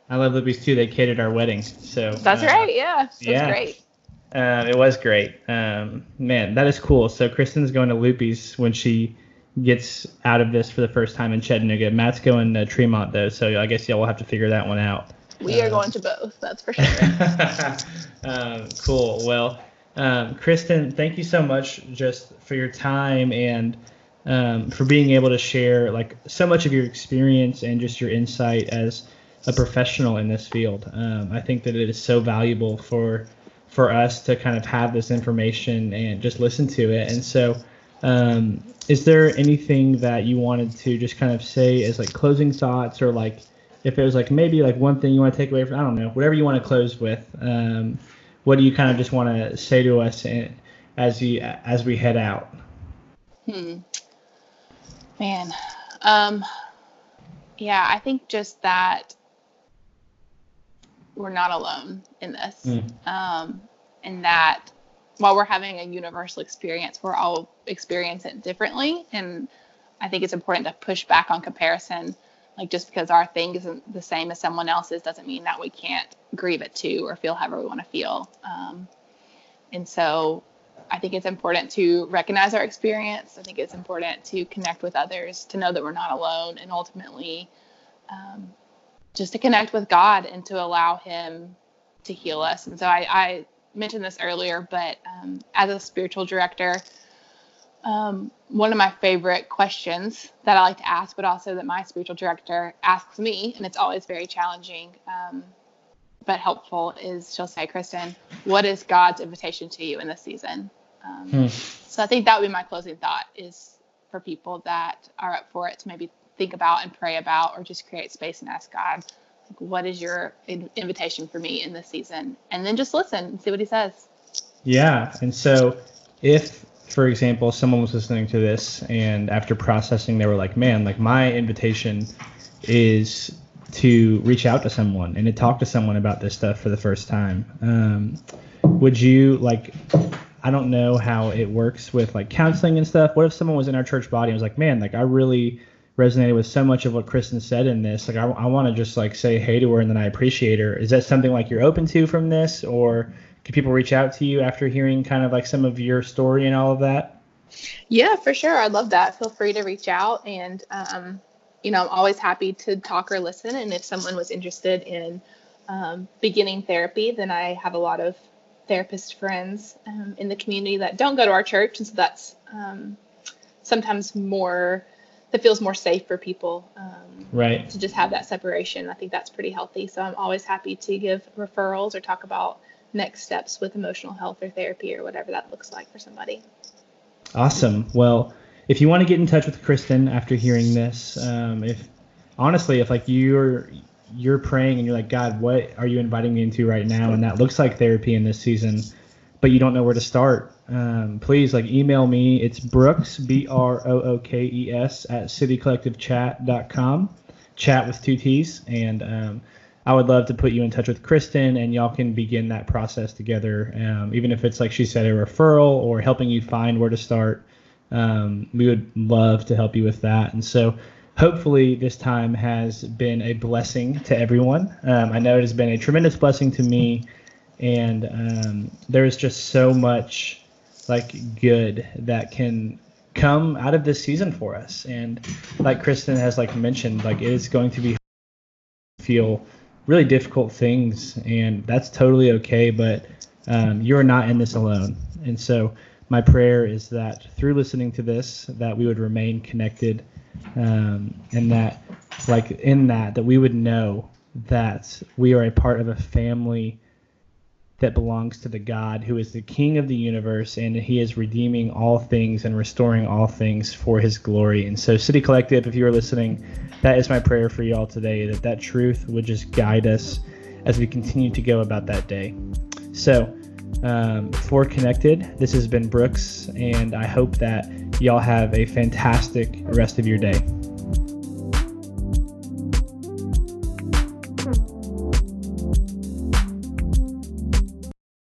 I love Lupi's too. They catered our wedding, so that's uh, right. Yeah, that's yeah. great. Uh, it was great. Um, man, that is cool. So Kristen's going to Lupi's when she gets out of this for the first time in Chattanooga. Matt's going to Tremont though, so I guess y'all will have to figure that one out. We uh, are going to both. That's for sure. um, cool. Well, um, Kristen, thank you so much just for your time and um, for being able to share like so much of your experience and just your insight as a professional in this field. Um, I think that it is so valuable for for us to kind of have this information and just listen to it. And so, um, is there anything that you wanted to just kind of say as like closing thoughts, or like if it was like maybe like one thing you want to take away from? I don't know, whatever you want to close with. Um, what do you kind of just want to say to us as you as we head out? Hmm. Man. Um, yeah, I think just that we're not alone in this. Mm. Um, and that while we're having a universal experience, we're all experiencing it differently. And I think it's important to push back on comparison. Like just because our thing isn't the same as someone else's doesn't mean that we can't grieve it too or feel however we want to feel. Um, and so I think it's important to recognize our experience. I think it's important to connect with others, to know that we're not alone, and ultimately um, just to connect with God and to allow Him to heal us. And so I, I mentioned this earlier, but um, as a spiritual director, um, one of my favorite questions that I like to ask, but also that my spiritual director asks me, and it's always very challenging um, but helpful, is she'll say, Kristen, what is God's invitation to you in this season? Um, hmm. So I think that would be my closing thought is for people that are up for it to maybe think about and pray about or just create space and ask God, what is your invitation for me in this season? And then just listen and see what he says. Yeah. And so if for example, someone was listening to this and after processing, they were like, man, like my invitation is to reach out to someone and to talk to someone about this stuff for the first time. Um, would you like, I don't know how it works with like counseling and stuff. What if someone was in our church body and was like, man, like I really resonated with so much of what Kristen said in this. Like I, I want to just like say hey to her and then I appreciate her. Is that something like you're open to from this or can people reach out to you after hearing kind of like some of your story and all of that? Yeah, for sure. I'd love that. Feel free to reach out. And, um, you know, I'm always happy to talk or listen. And if someone was interested in um, beginning therapy, then I have a lot of therapist friends um, in the community that don't go to our church. And so that's um, sometimes more, that feels more safe for people. Um, right. To just have that separation. I think that's pretty healthy. So I'm always happy to give referrals or talk about next steps with emotional health or therapy or whatever that looks like for somebody. Awesome. Well, if you want to get in touch with Kristen after hearing this, um, if honestly, if like you're you're praying and you're like, God, what are you inviting me into right now? And that looks like therapy in this season, but you don't know where to start. Um, please like email me. It's Brookes B R O O K E S at citycollectivechat.com. Chat with two T's and um, I would love to put you in touch with Kristen and y'all can begin that process together. Um, even if it's like she said, a referral or helping you find where to start. Um, we would love to help you with that. And so hopefully this time has been a blessing to everyone. Um, I know it has been a tremendous blessing to me. And um, there is just so much like good that can come out of this season for us. And like Kristen has like mentioned, like it is going to be feel really difficult things, and that's totally okay. But um, you're not in this alone, and so my prayer is that through listening to this, that we would remain connected, um, and that, like in that, that we would know that we are a part of a family that belongs to the God who is the King of the universe, and He is redeeming all things and restoring all things for His glory. And so, City Collective, if you are listening, that is my prayer for y'all today that that truth would just guide us as we continue to go about that day. So, um, for Connected, this has been Brookes, and I hope that y'all have a fantastic rest of your day.